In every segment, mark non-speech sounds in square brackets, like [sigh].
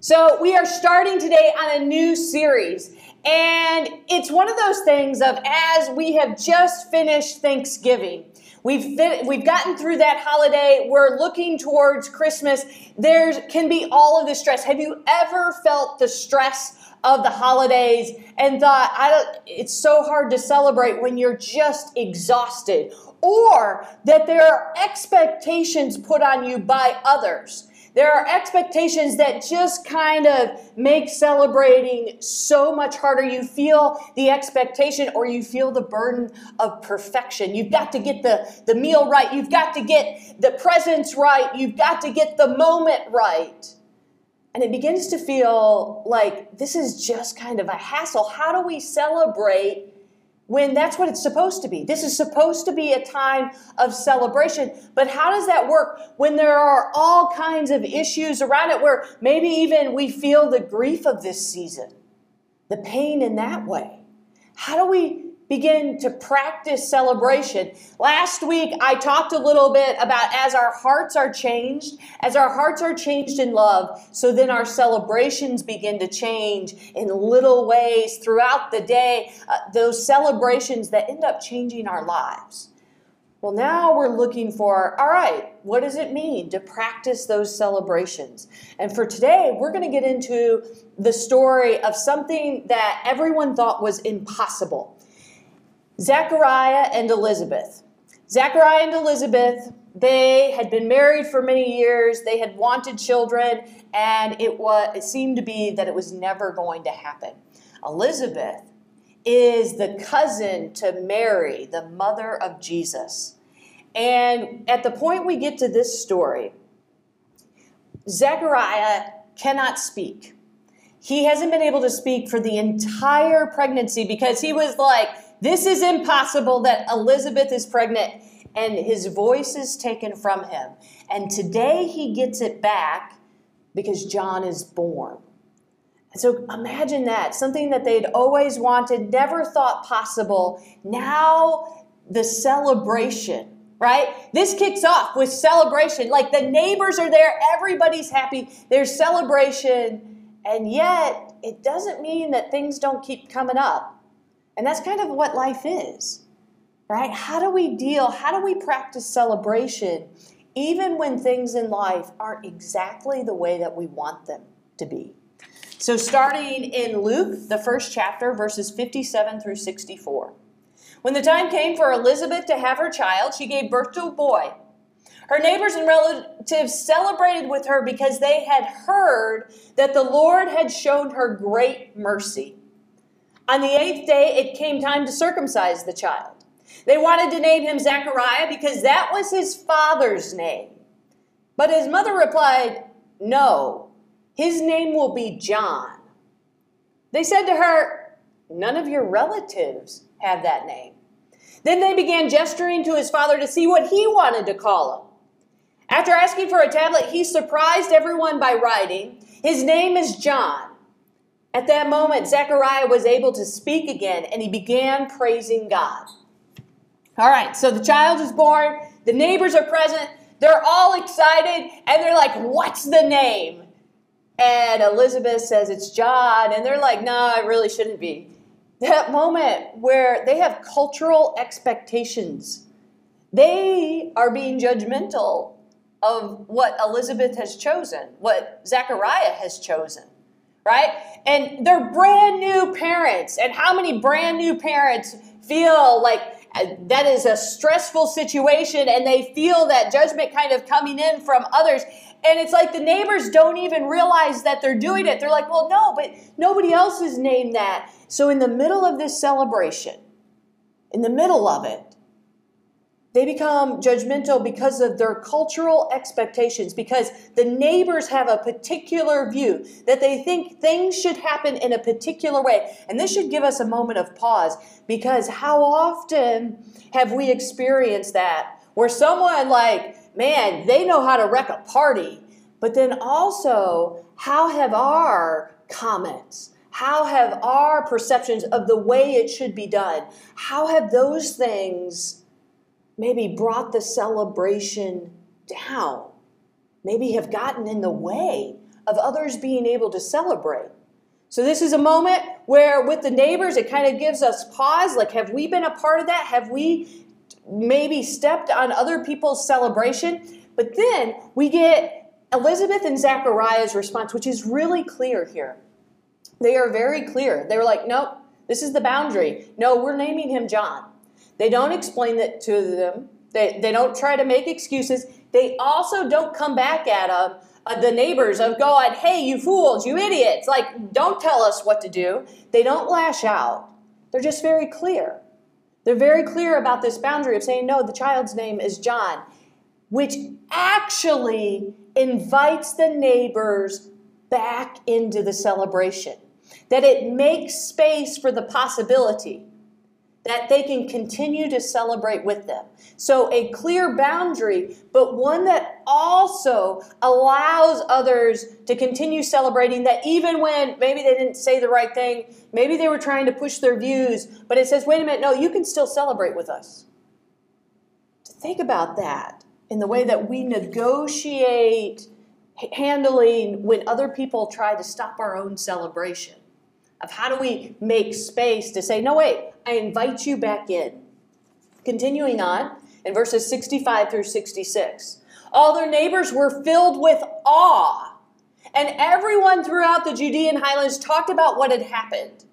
So, we are starting today on a new series. And it's one of those things of as we have just finished Thanksgiving, we've we've gotten through that holiday, we're looking towards Christmas. There can be all of the stress. Have you ever felt the stress of the holidays and thought, I don't it's so hard to celebrate when you're just exhausted or that there are expectations put on you by others there are expectations that just kind of make celebrating so much harder. You feel the expectation or you feel the burden of perfection. You've got to get the, the meal right. You've got to get the presents right. You've got to get the moment right. And it begins to feel like this is just kind of a hassle. How do we celebrate when that's what it's supposed to be. This is supposed to be a time of celebration. But how does that work when there are all kinds of issues around it where maybe even we feel the grief of this season, the pain in that way? How do we begin to practice celebration. Last week, I talked a little bit about as our hearts are changed, as our hearts are changed in love, so then our celebrations begin to change in little ways throughout the day, uh, those celebrations that end up changing our lives. Well, now we're looking for, all right, what does it mean to practice those celebrations? And for today, we're going to get into the story of something that everyone thought was impossible. Zechariah and Elizabeth. Zechariah and Elizabeth, they had been married for many years, they had wanted children, and it was it seemed to be that it was never going to happen. Elizabeth is the cousin to Mary, the mother of Jesus. And at the point we get to this story, Zechariah cannot speak. He hasn't been able to speak for the entire pregnancy because he was like, this is impossible that Elizabeth is pregnant. And his voice is taken from him. And today he gets it back because John is born. So imagine that something that they'd always wanted, never thought possible. Now the celebration, right? This kicks off with celebration. Like the neighbors are there, everybody's happy, there's celebration. And yet, it doesn't mean that things don't keep coming up. And that's kind of what life is, right? How do we deal? How do we practice celebration even when things in life aren't exactly the way that we want them to be? So, starting in Luke, the first chapter, verses 57 through 64. When the time came for Elizabeth to have her child, she gave birth to a boy. Her neighbors and relatives celebrated with her because they had heard that the Lord had shown her great mercy. On the eighth day, it came time to circumcise the child. They wanted to name him Zechariah because that was his father's name. But his mother replied, No, his name will be John. They said to her, None of your relatives have that name. Then they began gesturing to his father to see what he wanted to call him. After asking for a tablet, he surprised everyone by writing, His name is John. At that moment, Zechariah was able to speak again and he began praising God. All right, so the child is born, the neighbors are present, they're all excited, and they're like, What's the name? And Elizabeth says it's John, and they're like, No, it really shouldn't be. That moment where they have cultural expectations, they are being judgmental of what Elizabeth has chosen, what Zechariah has chosen right? And they're brand new parents. And how many brand new parents feel like uh, that is a stressful situation and they feel that judgment kind of coming in from others? And it's like the neighbors don't even realize that they're doing it. They're like, well, no, but nobody else has named that. So, in the middle of this celebration, in the middle of it, they become judgmental because of their cultural expectations, because the neighbors have a particular view that they think things should happen in a particular way. And this should give us a moment of pause because how often have we experienced that where someone, like, man, they know how to wreck a party, but then also, how have our comments, How have our perceptions of the way it should be done, how have those things maybe brought the celebration down? Maybe have gotten in the way of others being able to celebrate. So, this is a moment where, with the neighbors, it kind of gives us pause. Like, have we been a part of that? Have we maybe stepped on other people's celebration? But then we get Elizabeth and Zechariah's response, which is really clear here. They are very clear. They were like, nope, this is the boundary. No, we're naming him John. They don't explain it to them. They, they don't try to make excuses. They also don't come back at them, uh, the neighbors of God, hey, you fools, you idiots. Like, don't tell us what to do. They don't lash out. They're just very clear. They're very clear about this boundary of saying, no, the child's name is John, which actually invites the neighbors back into the celebration that it makes space for the possibility that they can continue to celebrate with them. So, a clear boundary, but one that also allows others to continue celebrating that even when maybe they didn't say the right thing, maybe they were trying to push their views, but it says, wait a minute, no, you can still celebrate with us. To think about that in the way that we negotiate handling when other people try to stop our own celebration of how do we make space to say, no, wait, I invite you back in. Continuing on in verses 65 through 66. All their neighbors were filled with awe, and everyone throughout the Judean highlands talked about what had happened.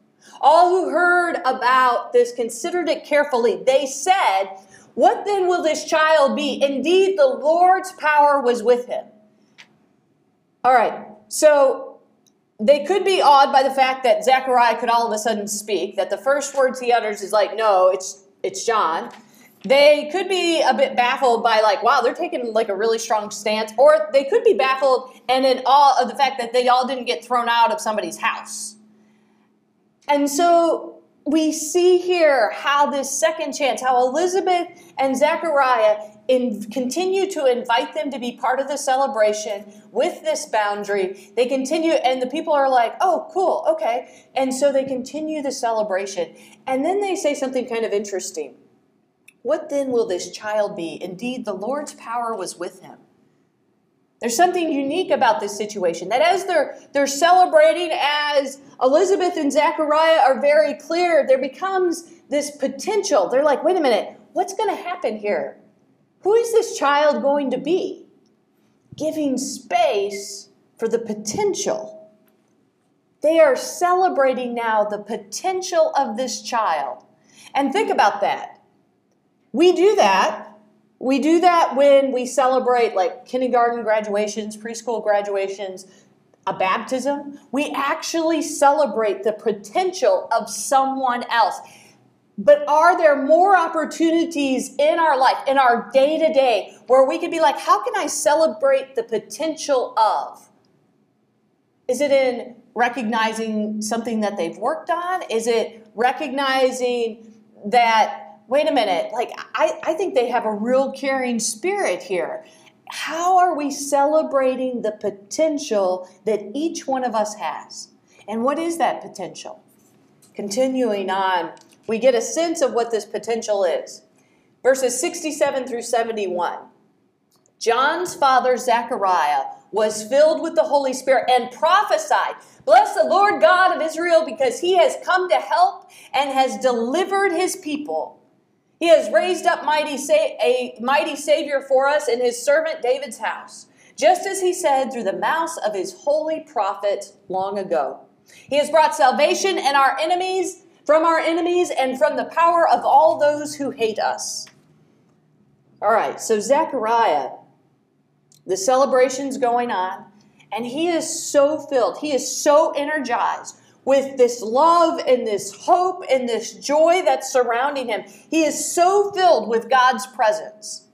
All who heard about this considered it carefully. They said, What then will this child be? Indeed, the Lord's power was with him. All right, so they could be awed by the fact that Zechariah could all of a sudden speak, that the first words he utters is like, no, it's it's John. They could be a bit baffled by like, wow, they're taking like a really strong stance, or they could be baffled and in awe of the fact that they all didn't get thrown out of somebody's house. And so we see here how this second chance, how Elizabeth and Zechariah in, continue to invite them to be part of the celebration with this boundary. They continue, and the people are like, oh, cool, okay. And so they continue the celebration. And then they say something kind of interesting. What then will this child be? Indeed, the Lord's power was with him. There's something unique about this situation that as they're they're celebrating, as Elizabeth and Zechariah are very clear, there becomes this potential. They're like, wait a minute, what's going to happen here? Who is this child going to be? Giving space for the potential. They are celebrating now the potential of this child. And think about that. We do that. We do that when we celebrate like kindergarten graduations, preschool graduations, a baptism. We actually celebrate the potential of someone else. But are there more opportunities in our life, in our day to day, where we could be like, how can I celebrate the potential of? Is it in recognizing something that they've worked on? Is it recognizing that, wait a minute, like, I, I think they have a real caring spirit here. How are we celebrating the potential that each one of us has? And what is that potential? Continuing on we get a sense of what this potential is. Verses 67 through 71. John's father, Zechariah, was filled with the Holy Spirit and prophesied, Bless the Lord God of Israel, because he has come to help and has delivered his people. He has raised up mighty sa- a mighty Savior for us in his servant David's house, just as he said through the mouth of his holy prophet long ago. He has brought salvation and our enemies from our enemies and from the power of all those who hate us. All right, so Zechariah, the celebration's going on, and he is so filled, he is so energized with this love and this hope and this joy that's surrounding him. He is so filled with God's presence.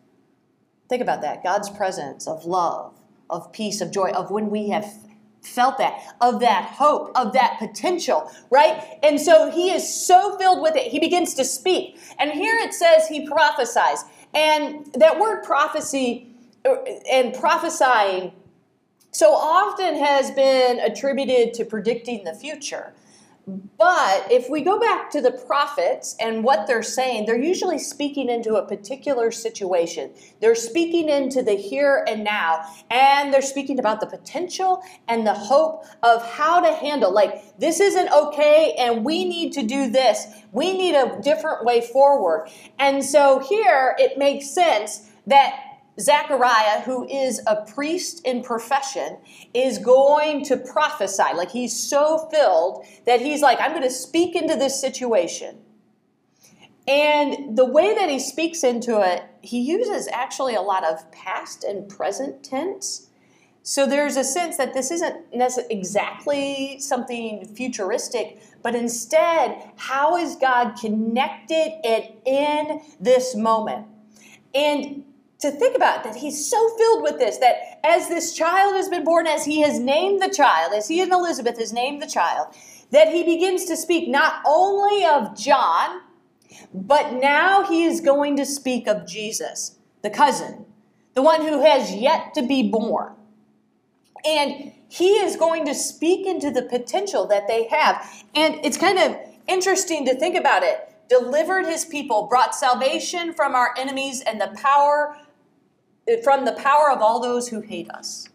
Think about that God's presence of love, of peace, of joy, of when we have felt that, of that hope, of that potential, right? And so he is so filled with it, he begins to speak. And here it says he prophesies. And that word prophecy uh, and prophesying so often has been attributed to predicting the future. But if we go back to the prophets and what they're saying, they're usually speaking into a particular situation. They're speaking into the here and now, and they're speaking about the potential and the hope of how to handle. Like, this isn't okay, and we need to do this. We need a different way forward. And so here it makes sense that Zechariah, who is a priest in profession, is going to prophesy. Like he's so filled that he's like, I'm going to speak into this situation. And the way that he speaks into it, he uses actually a lot of past and present tense. So there's a sense that this isn't exactly something futuristic, but instead, how is God connected it in this moment? And to think about that he's so filled with this that as this child has been born, as he has named the child, as he and Elizabeth has named the child, that he begins to speak not only of John, but now he is going to speak of Jesus, the cousin, the one who has yet to be born. And he is going to speak into the potential that they have. And it's kind of interesting to think about it. Delivered his people, brought salvation from our enemies and the power from the power of all those who hate us.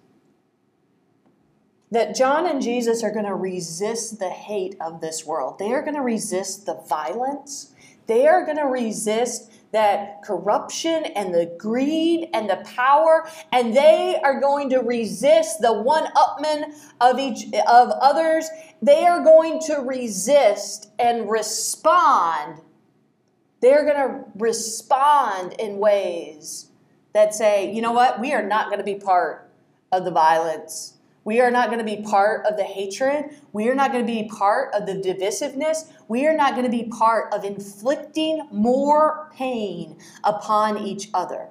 That John and Jesus are going to resist the hate of this world. They are going to resist the violence. They are going to resist that corruption and the greed and the power, and they are going to resist the one-upman of each of others. They are going to resist and respond. They're going to respond in ways that say, you know what, we are not going to be part of the violence. We are not going to be part of the hatred. We are not going to be part of the divisiveness. We are not going to be part of inflicting more pain upon each other.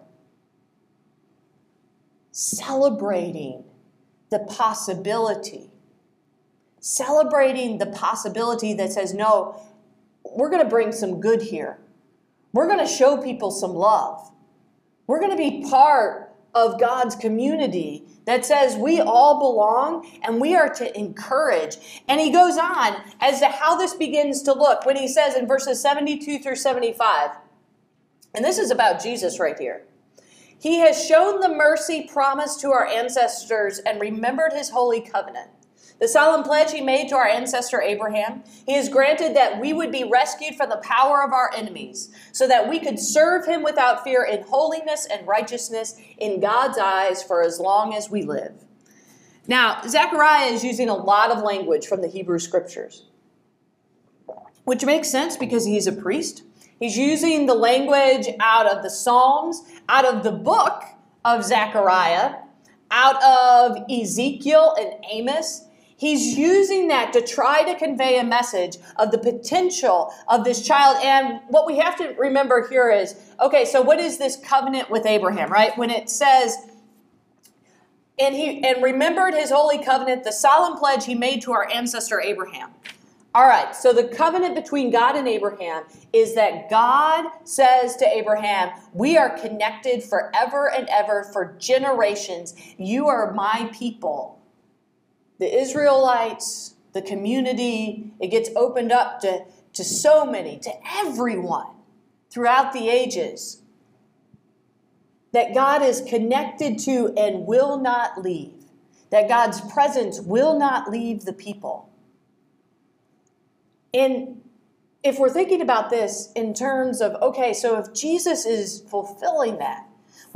Celebrating the possibility, celebrating the possibility that says, no, we're going to bring some good here. We're going to show people some love. We're going to be part of God's community that says we all belong and we are to encourage. And he goes on as to how this begins to look when he says in verses 72 through 75, and this is about Jesus right here. He has shown the mercy promised to our ancestors and remembered his holy covenant. The solemn pledge he made to our ancestor Abraham, he has granted that we would be rescued from the power of our enemies, so that we could serve him without fear in holiness and righteousness in God's eyes for as long as we live. Now, Zechariah is using a lot of language from the Hebrew scriptures, which makes sense because he's a priest. He's using the language out of the Psalms, out of the book of Zechariah, out of Ezekiel and Amos. He's using that to try to convey a message of the potential of this child. And what we have to remember here is okay, so what is this covenant with Abraham, right? When it says, and he and remembered his holy covenant, the solemn pledge he made to our ancestor Abraham. All right, so the covenant between God and Abraham is that God says to Abraham, We are connected forever and ever for generations. You are my people the Israelites, the community, it gets opened up to, to so many, to everyone throughout the ages that God is connected to and will not leave, that God's presence will not leave the people. And if we're thinking about this in terms of, okay, so if Jesus is fulfilling that,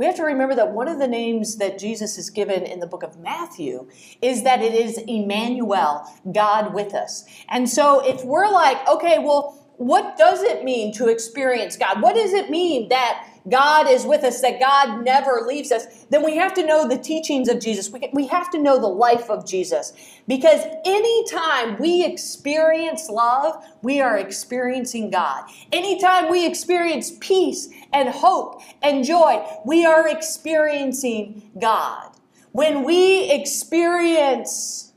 we have to remember that one of the names that Jesus is given in the book of Matthew is that it is Emmanuel, God with us. And so if we're like, okay, well, what does it mean to experience God? What does it mean that God is with us, that God never leaves us, then we have to know the teachings of Jesus. We, we have to know the life of Jesus. Because anytime we experience love, we are experiencing God. Anytime we experience peace and hope and joy, we are experiencing God. When we experience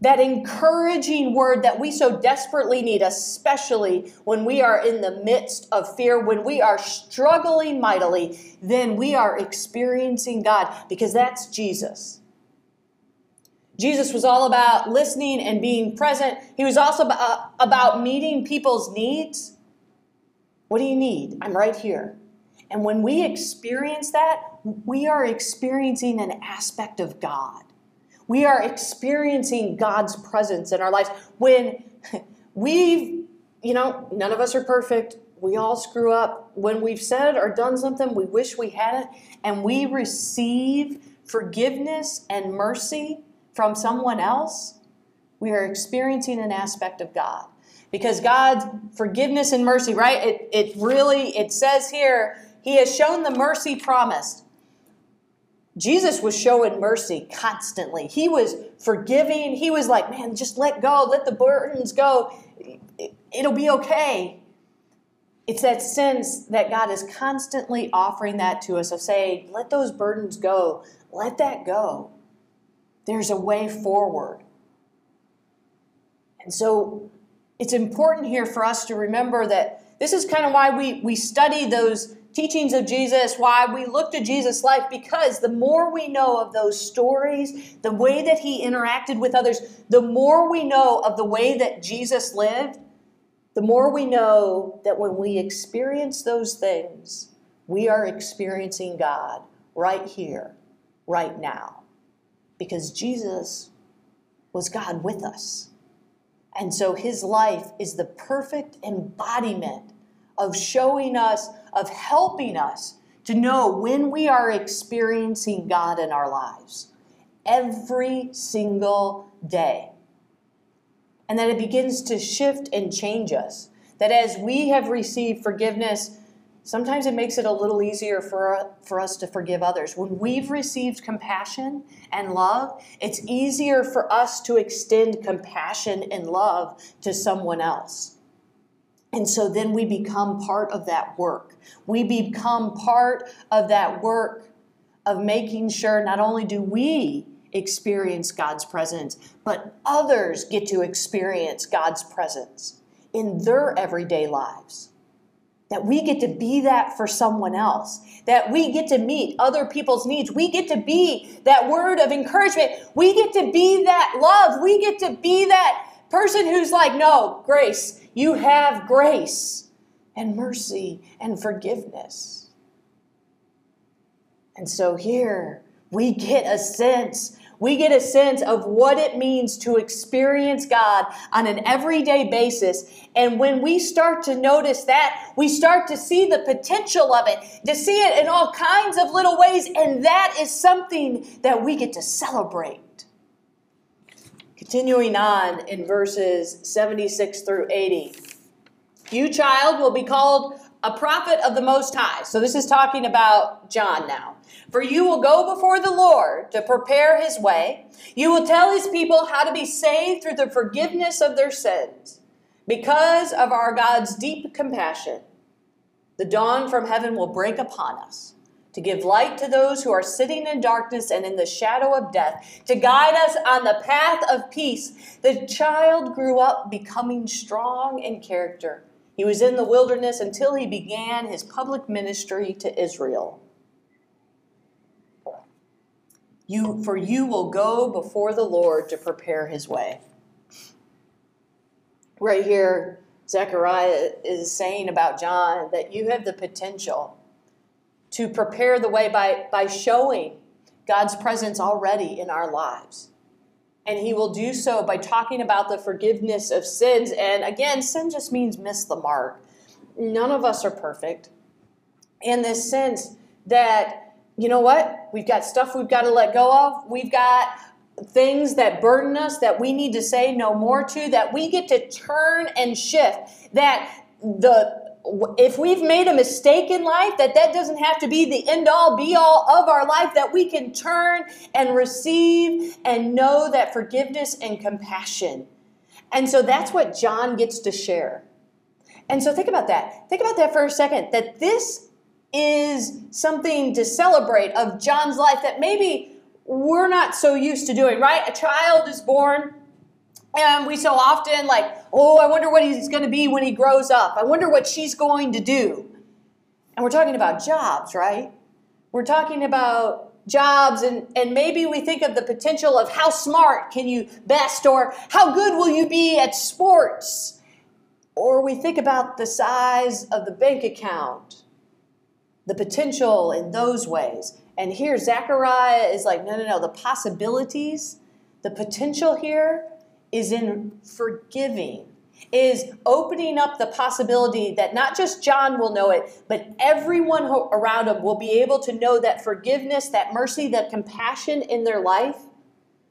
that encouraging word that we so desperately need, especially when we are in the midst of fear, when we are struggling mightily, then we are experiencing God because that's Jesus. Jesus was all about listening and being present. He was also uh, about meeting people's needs. What do you need? I'm right here. And when we experience that, we are experiencing an aspect of God. We are experiencing God's presence in our lives. When [laughs] we've, you know, none of us are perfect. We all screw up. When we've said or done something we wish we hadn't, and we receive forgiveness and mercy from someone else, we are experiencing an aspect of God. Because God's forgiveness and mercy, right? It, it really, it says here, He has shown the mercy promised. Jesus was showing mercy constantly. He was forgiving. He was like, man, just let go, let the burdens go. It'll be okay. It's that sense that God is constantly offering that to us of saying, let those burdens go, let that go. There's a way forward. And so it's important here for us to remember that this is kind of why we, we study those teachings of Jesus, why we look to Jesus' life, because the more we know of those stories, the way that he interacted with others, the more we know of the way that Jesus lived, the more we know that when we experience those things, we are experiencing God right here, right now. Because Jesus was God with us. And so his life is the perfect embodiment of showing us, of helping us to know when we are experiencing God in our lives every single day and that it begins to shift and change us. That as we have received forgiveness, sometimes it makes it a little easier for, for us to forgive others. When we've received compassion and love, it's easier for us to extend compassion and love to someone else. And so then we become part of that work. We become part of that work of making sure not only do we experience God's presence, but others get to experience God's presence in their everyday lives. That we get to be that for someone else, that we get to meet other people's needs. We get to be that word of encouragement. We get to be that love. We get to be that person who's like, no, grace, you have grace and mercy and forgiveness. And so here we get a sense we get a sense of what it means to experience God on an everyday basis. And when we start to notice that, we start to see the potential of it, to see it in all kinds of little ways. And that is something that we get to celebrate. Continuing on in verses 76 through 80. You, child, will be called a prophet of the Most High. So this is talking about John now. For you will go before the Lord to prepare his way. You will tell his people how to be saved through the forgiveness of their sins. Because of our God's deep compassion, the dawn from heaven will break upon us to give light to those who are sitting in darkness and in the shadow of death, to guide us on the path of peace. The child grew up becoming strong in character. He was in the wilderness until he began his public ministry to Israel. You, for you will go before the Lord to prepare his way. Right here, Zechariah is saying about John that you have the potential to prepare the way by, by showing God's presence already in our lives. And he will do so by talking about the forgiveness of sins. And again, sin just means miss the mark. None of us are perfect. In this sense that you know what? We've got stuff we've got to let go of. We've got things that burden us that we need to say no more to, that we get to turn and shift. That the if we've made a mistake in life, that that doesn't have to be the end all be all of our life, that we can turn and receive and know that forgiveness and compassion. And so that's what John gets to share. And so think about that. Think about that for a second that this is something to celebrate of John's life that maybe we're not so used to doing, right? A child is born, and we so often like, oh, I wonder what he's going to be when he grows up. I wonder what she's going to do. And we're talking about jobs, right? We're talking about jobs and, and maybe we think of the potential of how smart can you best or how good will you be at sports or we think about the size of the bank account the potential in those ways and here zechariah is like no no no the possibilities the potential here is in forgiving is opening up the possibility that not just John will know it, but everyone around him will be able to know that forgiveness, that mercy, that compassion in their life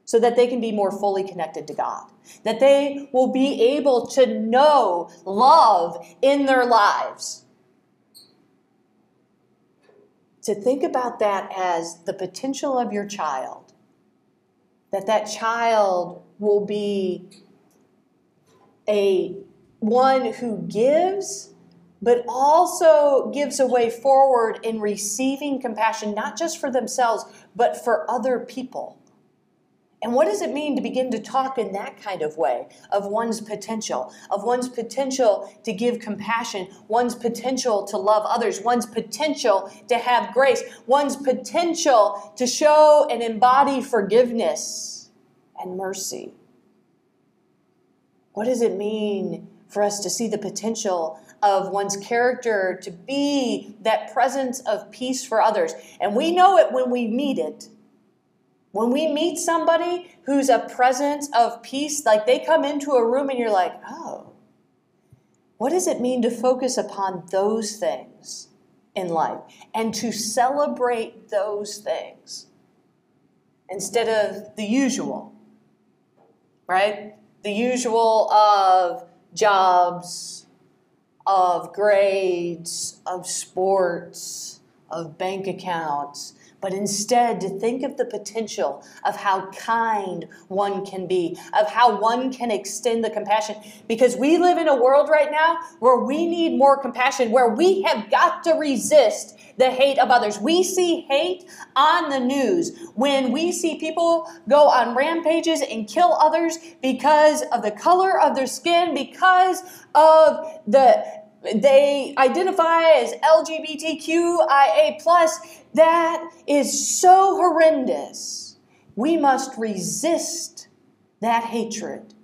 so that they can be more fully connected to God. That they will be able to know love in their lives. To think about that as the potential of your child, that that child will be a one who gives but also gives a way forward in receiving compassion not just for themselves but for other people and what does it mean to begin to talk in that kind of way of one's potential, of one's potential to give compassion, one's potential to love others, one's potential to have grace, one's potential to show and embody forgiveness and mercy? What does it mean for us to see the potential of one's character to be that presence of peace for others? And we know it when we meet it. When we meet somebody who's a presence of peace, like they come into a room and you're like, oh, what does it mean to focus upon those things in life and to celebrate those things instead of the usual, right? the usual of jobs, of grades, of sports, of bank accounts, but instead to think of the potential of how kind one can be, of how one can extend the compassion. Because we live in a world right now where we need more compassion, where we have got to resist the hate of others. We see hate on the news when we see people go on rampages and kill others because of the color of their skin, because of the they identify as LGBTQIA plus. That is so horrendous. We must resist that hatred,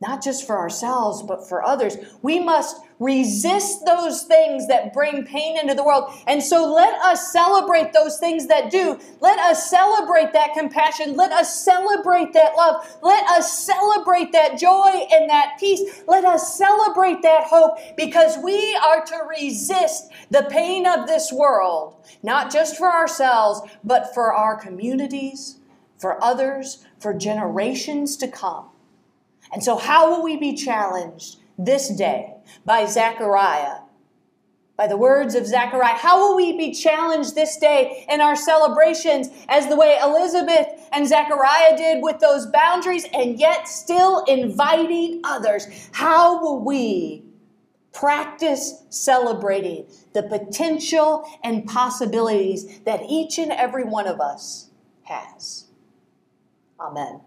not just for ourselves, but for others. We must resist those things that bring pain into the world. And so let us celebrate those things that do. Let us celebrate that compassion. Let us celebrate that love. Let us celebrate that joy and that peace. Let us celebrate that hope because we are to resist the pain of this world, not just for ourselves, but for our communities, for others, for generations to come. And so, how will we be challenged this day by Zechariah. By the words of Zechariah, how will we be challenged this day in our celebrations as the way Elizabeth and Zechariah did with those boundaries and yet still inviting others? How will we practice celebrating the potential and possibilities that each and every one of us has? Amen.